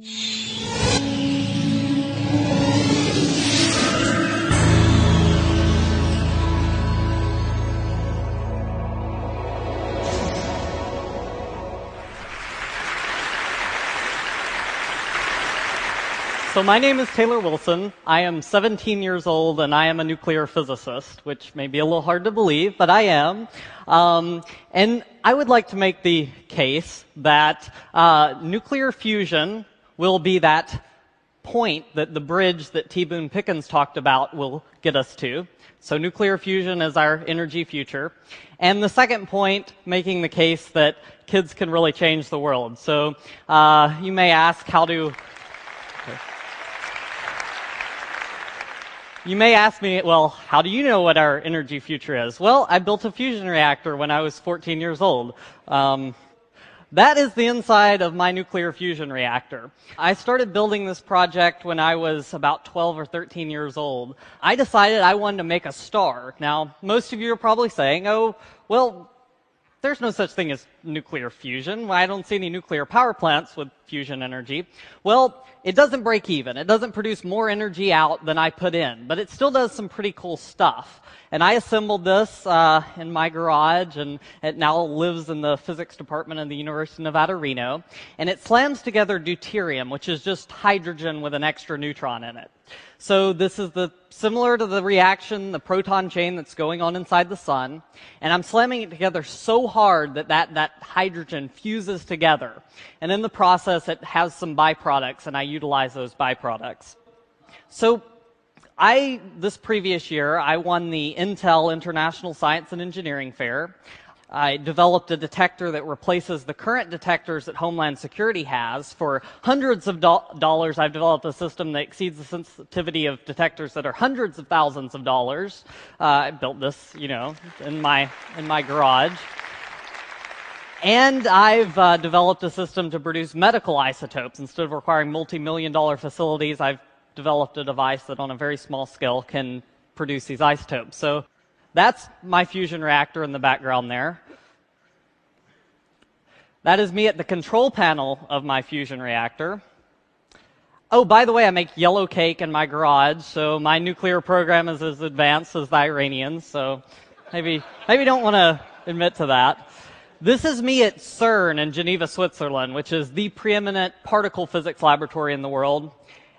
So, my name is Taylor Wilson. I am 17 years old and I am a nuclear physicist, which may be a little hard to believe, but I am. Um, and I would like to make the case that uh, nuclear fusion will be that point that the bridge that T. Boone Pickens talked about will get us to. So nuclear fusion is our energy future. And the second point, making the case that kids can really change the world. So uh, you may ask, how do You may ask me, well, how do you know what our energy future is? Well, I built a fusion reactor when I was 14 years old. Um, that is the inside of my nuclear fusion reactor. I started building this project when I was about 12 or 13 years old. I decided I wanted to make a star. Now, most of you are probably saying, oh, well, there's no such thing as nuclear fusion. I don't see any nuclear power plants with fusion energy. Well, it doesn't break even. It doesn't produce more energy out than I put in, but it still does some pretty cool stuff. And I assembled this uh, in my garage, and it now lives in the physics department of the University of Nevada, Reno. And it slams together deuterium, which is just hydrogen with an extra neutron in it. So this is the similar to the reaction, the proton chain that's going on inside the sun. And I'm slamming it together so hard that that, that hydrogen fuses together. And in the process, it has some byproducts, and I utilize those byproducts. So I, this previous year, I won the Intel International Science and Engineering Fair. I developed a detector that replaces the current detectors that Homeland Security has. For hundreds of do- dollars, I've developed a system that exceeds the sensitivity of detectors that are hundreds of thousands of dollars. Uh, I built this, you know, in my in my garage. And I've uh, developed a system to produce medical isotopes. Instead of requiring multi million dollar facilities, I've developed a device that on a very small scale can produce these isotopes. So that's my fusion reactor in the background there. That is me at the control panel of my fusion reactor. Oh, by the way, I make yellow cake in my garage, so my nuclear program is as advanced as the Iranians, so maybe, maybe don't want to admit to that. This is me at CERN in Geneva, Switzerland, which is the preeminent particle physics laboratory in the world.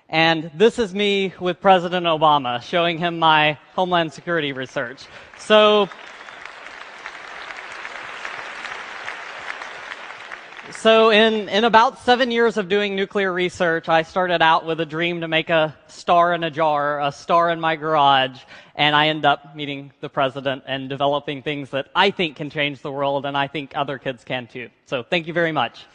And this is me with President Obama showing him my Homeland Security research. So, so in, in about seven years of doing nuclear research, I started out with a dream to make a star in a jar, a star in my garage, and I end up meeting the president and developing things that I think can change the world, and I think other kids can too. So thank you very much.